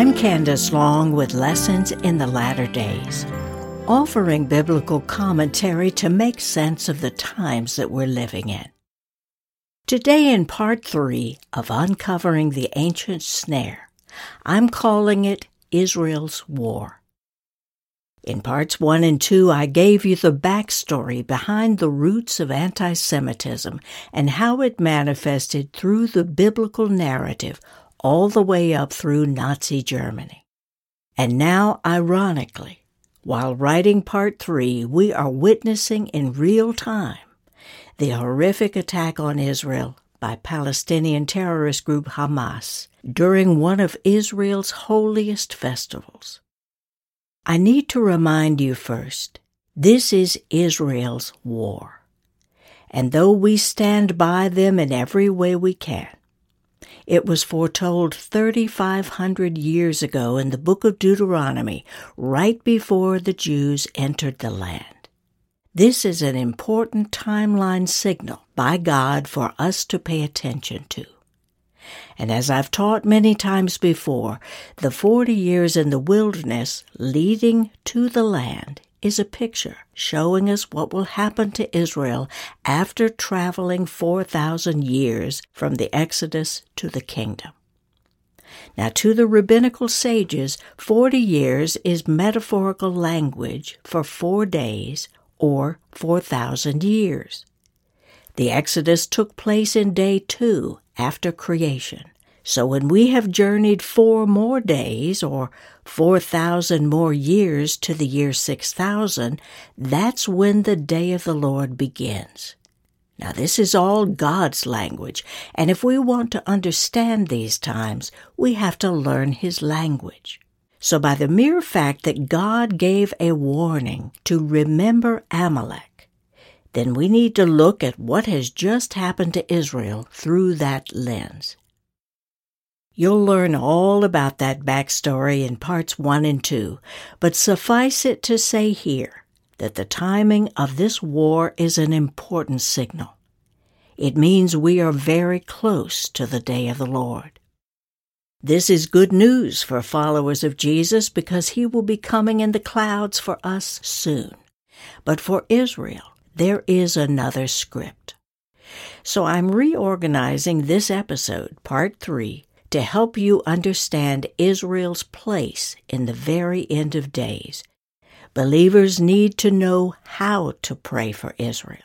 I'm Candice Long with Lessons in the Latter Days, offering biblical commentary to make sense of the times that we're living in. Today, in part three of Uncovering the Ancient Snare, I'm calling it Israel's War. In parts one and two, I gave you the backstory behind the roots of anti Semitism and how it manifested through the biblical narrative all the way up through Nazi Germany. And now, ironically, while writing part three, we are witnessing in real time the horrific attack on Israel by Palestinian terrorist group Hamas during one of Israel's holiest festivals. I need to remind you first this is Israel's war. And though we stand by them in every way we can, it was foretold 3,500 years ago in the book of Deuteronomy, right before the Jews entered the land. This is an important timeline signal by God for us to pay attention to. And as I've taught many times before, the 40 years in the wilderness leading to the land is a picture showing us what will happen to Israel after traveling 4,000 years from the Exodus to the kingdom. Now, to the rabbinical sages, 40 years is metaphorical language for four days or 4,000 years. The Exodus took place in day two after creation. So when we have journeyed four more days or 4,000 more years to the year 6,000, that's when the day of the Lord begins. Now, this is all God's language, and if we want to understand these times, we have to learn His language. So, by the mere fact that God gave a warning to remember Amalek, then we need to look at what has just happened to Israel through that lens. You'll learn all about that backstory in parts one and two, but suffice it to say here that the timing of this war is an important signal. It means we are very close to the day of the Lord. This is good news for followers of Jesus because he will be coming in the clouds for us soon. But for Israel, there is another script. So I'm reorganizing this episode, part three, to help you understand Israel's place in the very end of days. Believers need to know how to pray for Israel.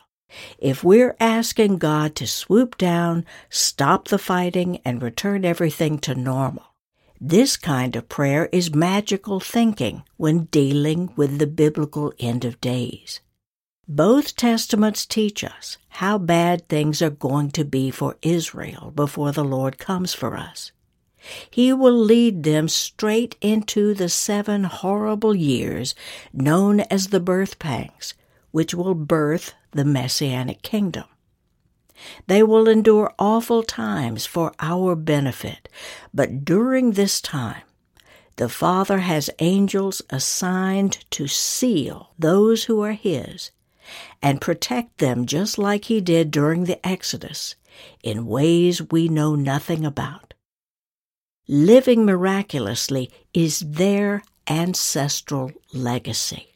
If we're asking God to swoop down, stop the fighting, and return everything to normal, this kind of prayer is magical thinking when dealing with the biblical end of days. Both testaments teach us how bad things are going to be for Israel before the Lord comes for us. He will lead them straight into the seven horrible years known as the birth pangs, which will birth the Messianic kingdom. They will endure awful times for our benefit, but during this time, the Father has angels assigned to seal those who are His and protect them just like He did during the Exodus in ways we know nothing about living miraculously is their ancestral legacy.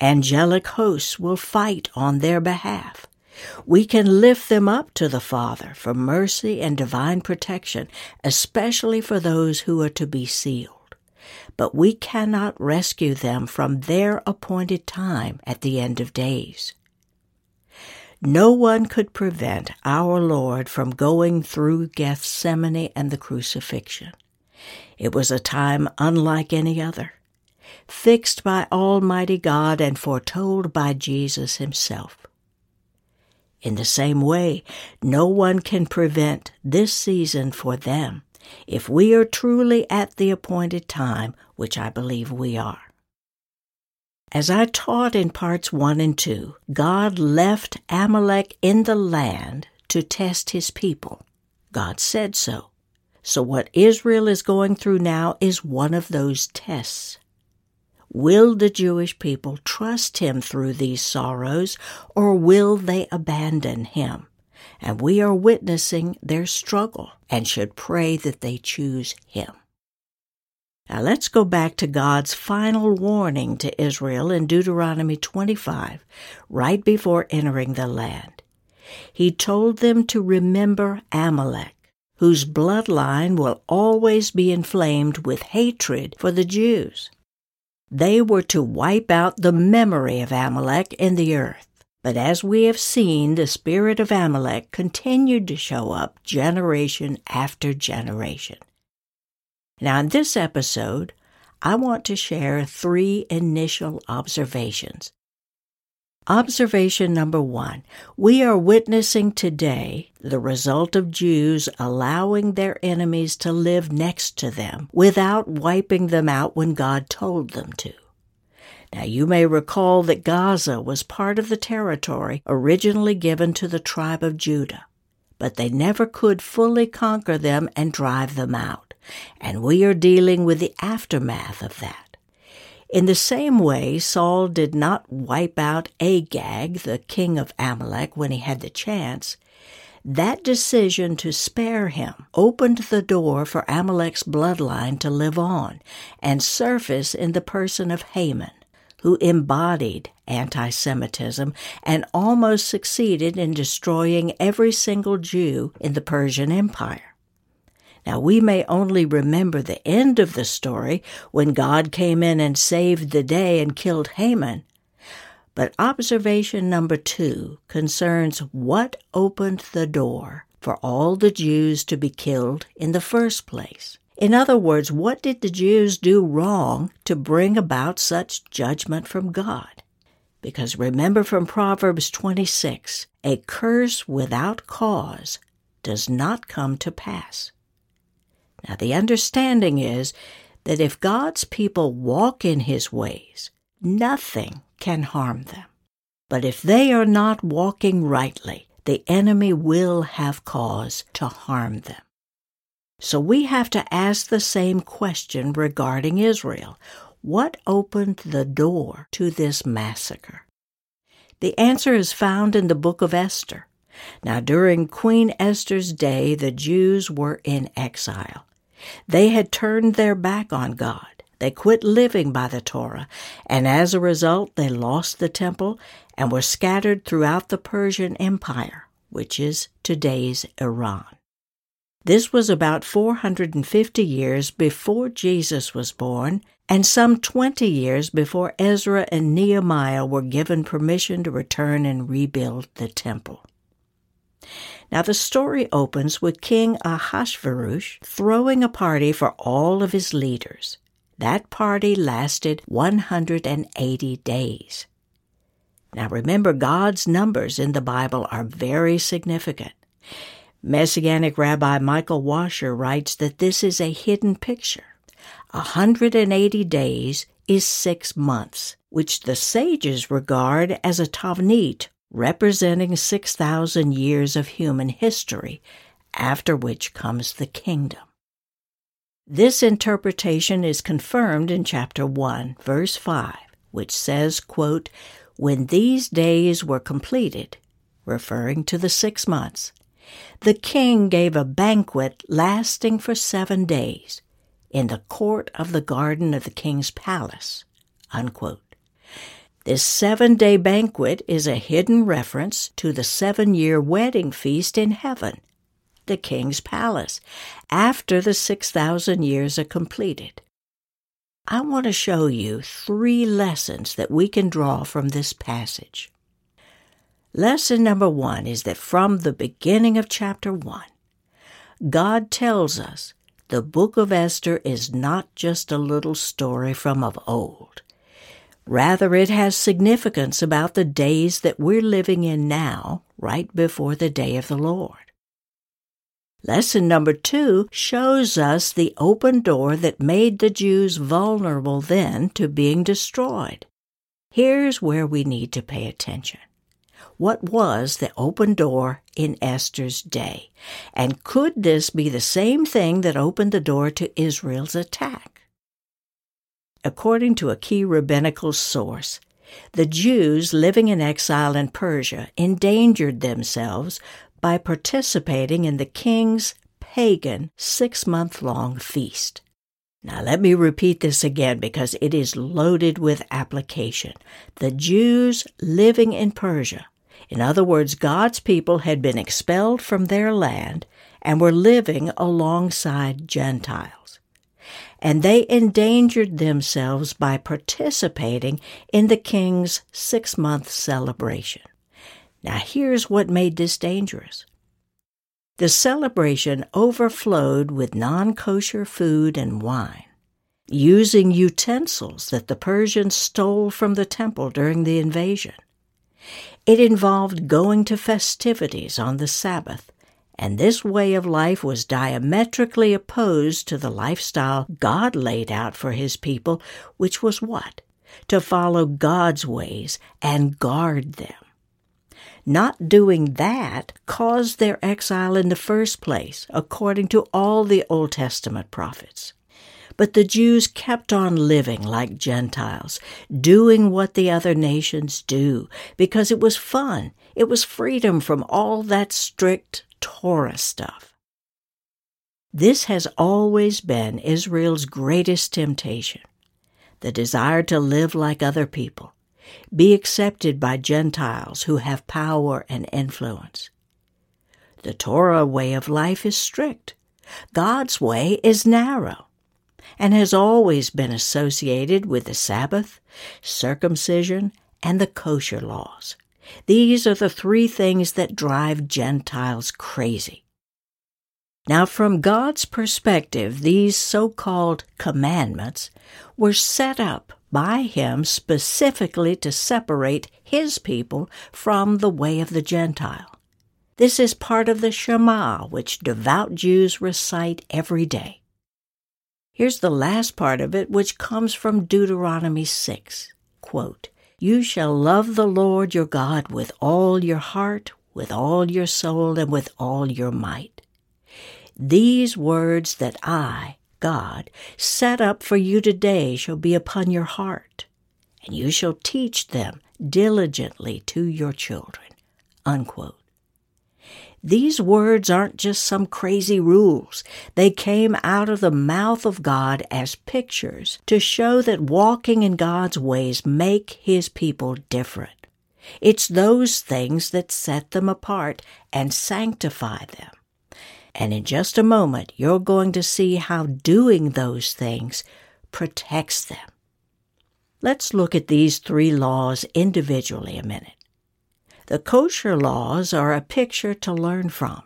Angelic hosts will fight on their behalf. We can lift them up to the Father for mercy and divine protection, especially for those who are to be sealed. But we cannot rescue them from their appointed time at the end of days. No one could prevent our Lord from going through Gethsemane and the crucifixion. It was a time unlike any other, fixed by Almighty God and foretold by Jesus Himself. In the same way, no one can prevent this season for them if we are truly at the appointed time, which I believe we are. As I taught in parts 1 and 2, God left Amalek in the land to test his people. God said so. So what Israel is going through now is one of those tests. Will the Jewish people trust him through these sorrows, or will they abandon him? And we are witnessing their struggle and should pray that they choose him. Now let's go back to God's final warning to Israel in Deuteronomy 25, right before entering the land. He told them to remember Amalek, whose bloodline will always be inflamed with hatred for the Jews. They were to wipe out the memory of Amalek in the earth. But as we have seen, the spirit of Amalek continued to show up generation after generation. Now, in this episode, I want to share three initial observations. Observation number one We are witnessing today the result of Jews allowing their enemies to live next to them without wiping them out when God told them to. Now, you may recall that Gaza was part of the territory originally given to the tribe of Judah, but they never could fully conquer them and drive them out and we are dealing with the aftermath of that. In the same way, Saul did not wipe out Agag, the king of Amalek, when he had the chance. That decision to spare him opened the door for Amalek's bloodline to live on and surface in the person of Haman, who embodied anti Semitism and almost succeeded in destroying every single Jew in the Persian Empire. Now, we may only remember the end of the story when God came in and saved the day and killed Haman. But observation number two concerns what opened the door for all the Jews to be killed in the first place. In other words, what did the Jews do wrong to bring about such judgment from God? Because remember from Proverbs 26, a curse without cause does not come to pass. Now, the understanding is that if God's people walk in his ways, nothing can harm them. But if they are not walking rightly, the enemy will have cause to harm them. So we have to ask the same question regarding Israel. What opened the door to this massacre? The answer is found in the book of Esther. Now, during Queen Esther's day, the Jews were in exile. They had turned their back on God. They quit living by the Torah, and as a result, they lost the temple and were scattered throughout the Persian Empire, which is today's Iran. This was about 450 years before Jesus was born, and some 20 years before Ezra and Nehemiah were given permission to return and rebuild the temple. Now, the story opens with King Ahasuerus throwing a party for all of his leaders. That party lasted 180 days. Now, remember, God's numbers in the Bible are very significant. Messianic Rabbi Michael Washer writes that this is a hidden picture. 180 days is six months, which the sages regard as a tavnit, representing 6,000 years of human history, after which comes the kingdom. This interpretation is confirmed in chapter 1, verse 5, which says, quote, When these days were completed, referring to the six months, the king gave a banquet lasting for seven days in the court of the garden of the king's palace. Unquote. This seven day banquet is a hidden reference to the seven year wedding feast in heaven, the king's palace, after the 6,000 years are completed. I want to show you three lessons that we can draw from this passage. Lesson number one is that from the beginning of chapter one, God tells us the book of Esther is not just a little story from of old. Rather, it has significance about the days that we're living in now, right before the day of the Lord. Lesson number two shows us the open door that made the Jews vulnerable then to being destroyed. Here's where we need to pay attention. What was the open door in Esther's day? And could this be the same thing that opened the door to Israel's attack? According to a key rabbinical source, the Jews living in exile in Persia endangered themselves by participating in the king's pagan six month long feast. Now, let me repeat this again because it is loaded with application. The Jews living in Persia, in other words, God's people had been expelled from their land and were living alongside Gentiles. And they endangered themselves by participating in the king's six month celebration. Now, here's what made this dangerous the celebration overflowed with non kosher food and wine, using utensils that the Persians stole from the temple during the invasion. It involved going to festivities on the Sabbath, and this way of life was diametrically opposed to the lifestyle God laid out for his people, which was what? To follow God's ways and guard them. Not doing that caused their exile in the first place, according to all the Old Testament prophets. But the Jews kept on living like Gentiles, doing what the other nations do, because it was fun. It was freedom from all that strict Torah stuff. This has always been Israel's greatest temptation the desire to live like other people, be accepted by Gentiles who have power and influence. The Torah way of life is strict. God's way is narrow and has always been associated with the Sabbath, circumcision, and the kosher laws. These are the three things that drive Gentiles crazy. Now, from God's perspective, these so called commandments were set up by him specifically to separate his people from the way of the Gentile. This is part of the Shema, which devout Jews recite every day. Here's the last part of it, which comes from Deuteronomy 6. Quote, you shall love the Lord your God with all your heart, with all your soul, and with all your might. These words that I, God, set up for you today shall be upon your heart, and you shall teach them diligently to your children. Unquote. These words aren't just some crazy rules. They came out of the mouth of God as pictures to show that walking in God's ways make his people different. It's those things that set them apart and sanctify them. And in just a moment, you're going to see how doing those things protects them. Let's look at these three laws individually a minute. The kosher laws are a picture to learn from.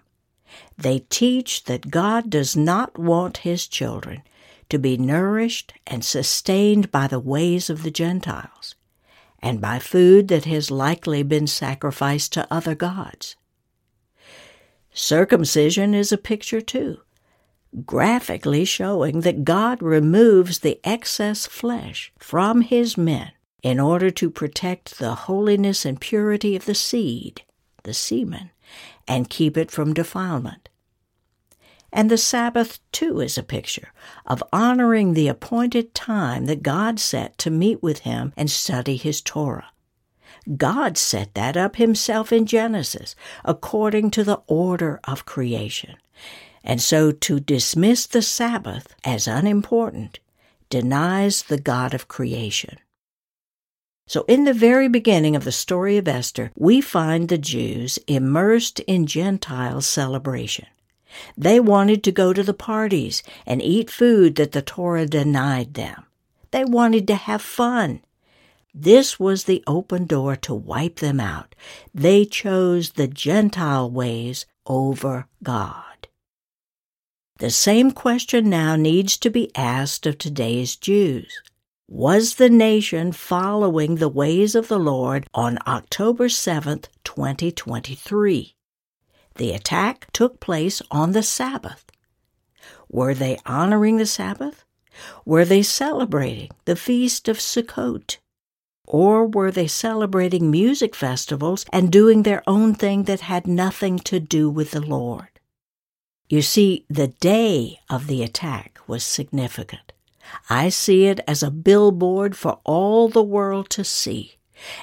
They teach that God does not want his children to be nourished and sustained by the ways of the Gentiles and by food that has likely been sacrificed to other gods. Circumcision is a picture too, graphically showing that God removes the excess flesh from his men in order to protect the holiness and purity of the seed, the semen, and keep it from defilement. And the Sabbath, too, is a picture of honoring the appointed time that God set to meet with Him and study His Torah. God set that up himself in Genesis according to the order of creation. And so to dismiss the Sabbath as unimportant denies the God of creation. So, in the very beginning of the story of Esther, we find the Jews immersed in Gentile celebration. They wanted to go to the parties and eat food that the Torah denied them. They wanted to have fun this was the open door to wipe them out. They chose the Gentile ways over God. The same question now needs to be asked of today's Jews. Was the nation following the ways of the Lord on October 7th, 2023? The attack took place on the Sabbath. Were they honoring the Sabbath? Were they celebrating the feast of Sukkot? Or were they celebrating music festivals and doing their own thing that had nothing to do with the Lord? You see, the day of the attack was significant. I see it as a billboard for all the world to see,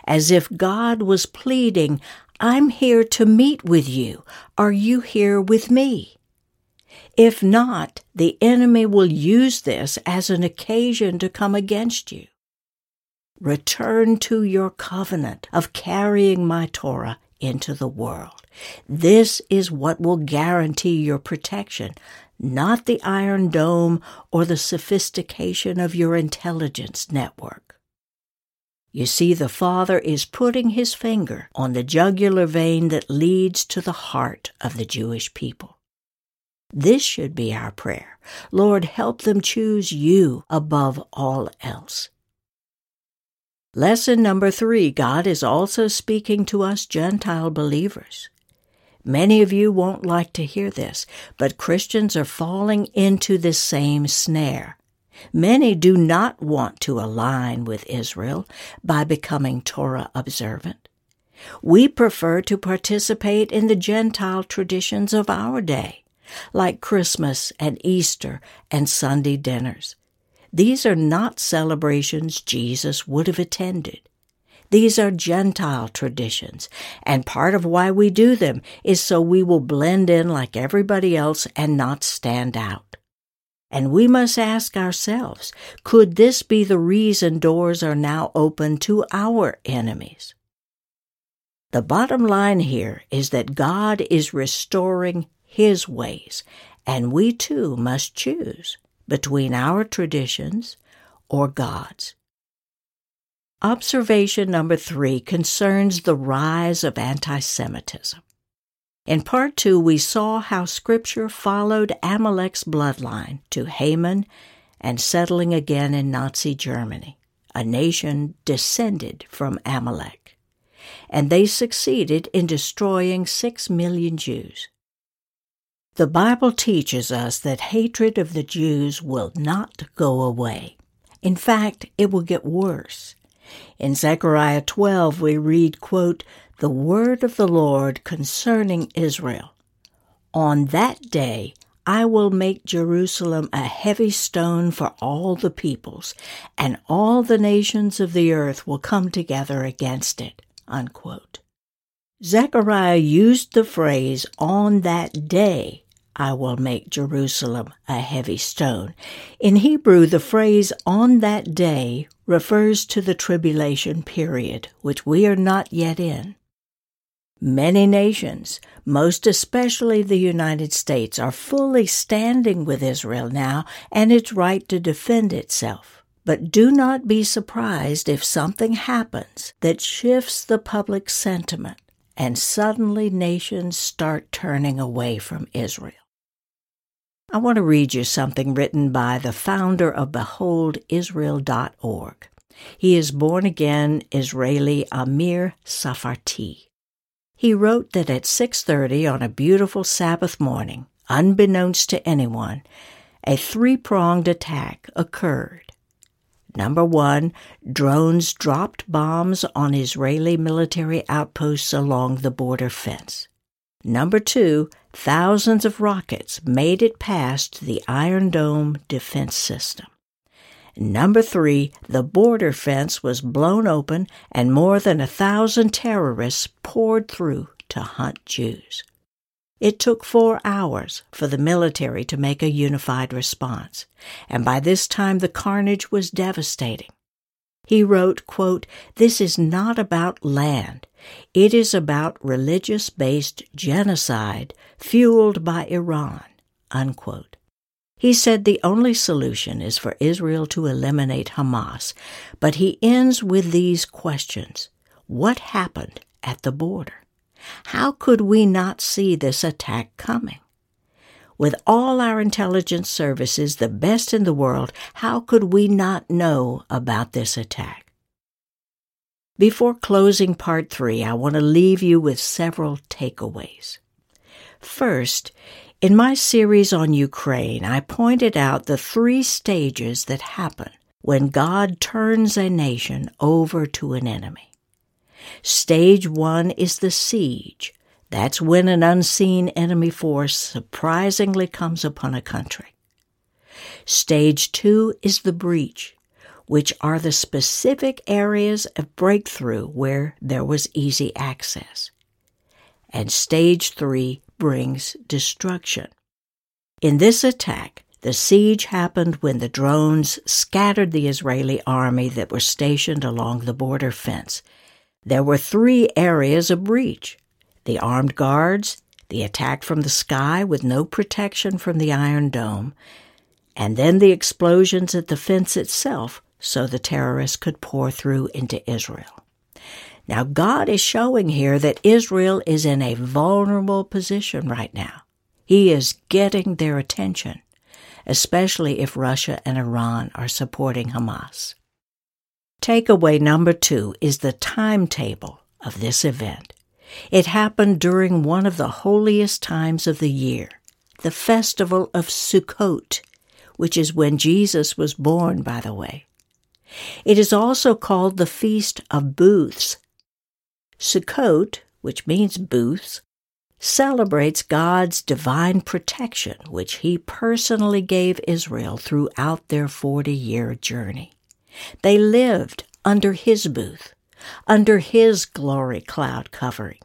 as if God was pleading, I'm here to meet with you. Are you here with me? If not, the enemy will use this as an occasion to come against you. Return to your covenant of carrying my Torah into the world. This is what will guarantee your protection, not the iron dome or the sophistication of your intelligence network. You see, the Father is putting his finger on the jugular vein that leads to the heart of the Jewish people. This should be our prayer. Lord, help them choose you above all else. Lesson number three God is also speaking to us Gentile believers. Many of you won't like to hear this, but Christians are falling into the same snare. Many do not want to align with Israel by becoming Torah observant. We prefer to participate in the Gentile traditions of our day, like Christmas and Easter and Sunday dinners. These are not celebrations Jesus would have attended. These are Gentile traditions, and part of why we do them is so we will blend in like everybody else and not stand out. And we must ask ourselves, could this be the reason doors are now open to our enemies? The bottom line here is that God is restoring His ways, and we too must choose between our traditions or God's. Observation number three concerns the rise of anti Semitism. In part two, we saw how Scripture followed Amalek's bloodline to Haman and settling again in Nazi Germany, a nation descended from Amalek. And they succeeded in destroying six million Jews. The Bible teaches us that hatred of the Jews will not go away. In fact, it will get worse. In Zechariah 12, we read, quote, The word of the Lord concerning Israel. On that day I will make Jerusalem a heavy stone for all the peoples, and all the nations of the earth will come together against it. Unquote. Zechariah used the phrase on that day I will make Jerusalem a heavy stone. In Hebrew, the phrase on that day refers to the tribulation period, which we are not yet in. Many nations, most especially the United States, are fully standing with Israel now and its right to defend itself. But do not be surprised if something happens that shifts the public sentiment and suddenly nations start turning away from Israel. I want to read you something written by the founder of BeholdIsrael.org. He is born again Israeli Amir Tsarfati. He wrote that at 6:30 on a beautiful Sabbath morning, unbeknownst to anyone, a three-pronged attack occurred. Number 1, drones dropped bombs on Israeli military outposts along the border fence. Number 2, thousands of rockets made it past the Iron Dome defense system. Number three, the border fence was blown open and more than a thousand terrorists poured through to hunt Jews. It took four hours for the military to make a unified response, and by this time the carnage was devastating. He wrote, quote, This is not about land. It is about religious based genocide fueled by Iran. Unquote. He said the only solution is for Israel to eliminate Hamas, but he ends with these questions What happened at the border? How could we not see this attack coming? With all our intelligence services, the best in the world, how could we not know about this attack? Before closing part three, I want to leave you with several takeaways. First, in my series on Ukraine, I pointed out the three stages that happen when God turns a nation over to an enemy. Stage one is the siege, that's when an unseen enemy force surprisingly comes upon a country. Stage two is the breach, which are the specific areas of breakthrough where there was easy access. And stage three brings destruction. In this attack, the siege happened when the drones scattered the Israeli army that were stationed along the border fence. There were three areas of breach the armed guards, the attack from the sky with no protection from the Iron Dome, and then the explosions at the fence itself so the terrorists could pour through into Israel. Now, God is showing here that Israel is in a vulnerable position right now. He is getting their attention especially if Russia and Iran are supporting Hamas. Takeaway number two is the timetable of this event. It happened during one of the holiest times of the year, the festival of Sukkot, which is when Jesus was born, by the way. It is also called the Feast of Booths. Sukkot, which means booths, celebrates God's divine protection, which he personally gave Israel throughout their 40 year journey. They lived under his booth, under his glory cloud covering.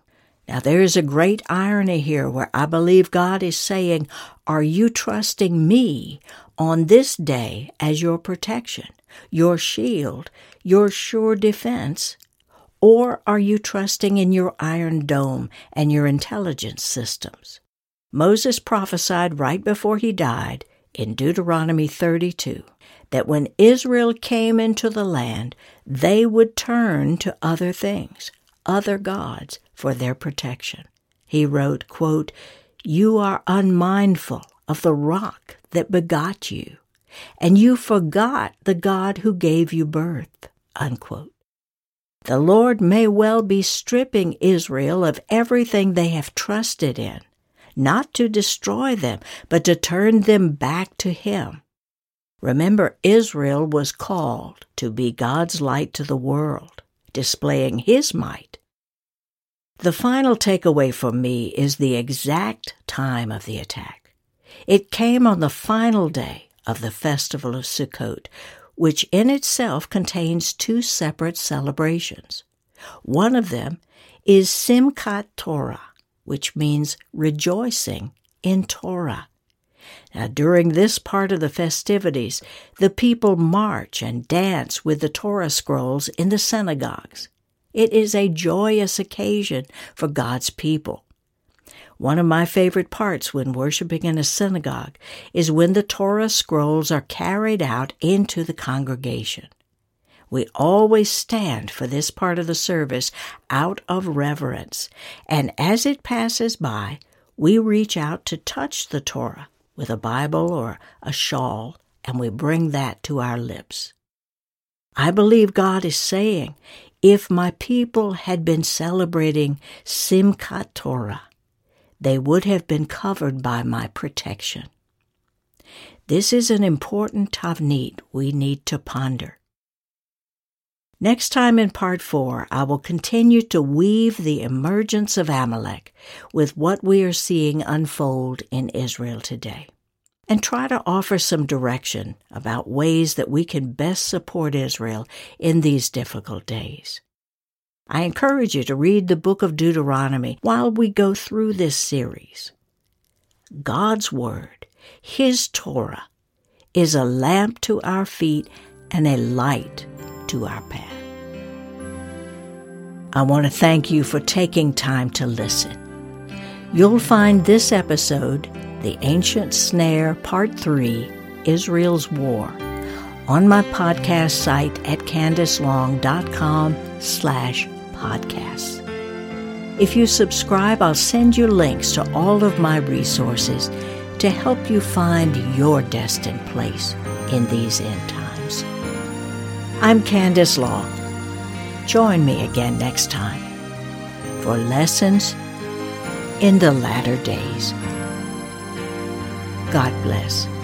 Now, there is a great irony here where I believe God is saying, Are you trusting me on this day as your protection, your shield, your sure defense? Or are you trusting in your iron dome and your intelligence systems? Moses prophesied right before he died in Deuteronomy 32 that when Israel came into the land, they would turn to other things, other gods, for their protection. He wrote, quote, You are unmindful of the rock that begot you, and you forgot the God who gave you birth. Unquote. The Lord may well be stripping Israel of everything they have trusted in, not to destroy them, but to turn them back to Him. Remember, Israel was called to be God's light to the world, displaying His might. The final takeaway for me is the exact time of the attack. It came on the final day of the festival of Sukkot, which in itself contains two separate celebrations. One of them is Simchat Torah, which means rejoicing in Torah. Now, during this part of the festivities, the people march and dance with the Torah scrolls in the synagogues. It is a joyous occasion for God's people. One of my favorite parts when worshiping in a synagogue is when the Torah scrolls are carried out into the congregation. We always stand for this part of the service out of reverence, and as it passes by, we reach out to touch the Torah with a Bible or a shawl, and we bring that to our lips. I believe God is saying, if my people had been celebrating Simchat Torah, they would have been covered by my protection. This is an important tavnit we need to ponder. Next time in part four, I will continue to weave the emergence of Amalek with what we are seeing unfold in Israel today, and try to offer some direction about ways that we can best support Israel in these difficult days. I encourage you to read the book of Deuteronomy while we go through this series. God's Word, His Torah, is a lamp to our feet and a light to our path. I want to thank you for taking time to listen. You'll find this episode, The Ancient Snare, Part 3, Israel's War, on my podcast site at candicelong.com slash podcasts. If you subscribe, I'll send you links to all of my resources to help you find your destined place in these end times. I'm Candice Long. Join me again next time for lessons in the latter days. God bless.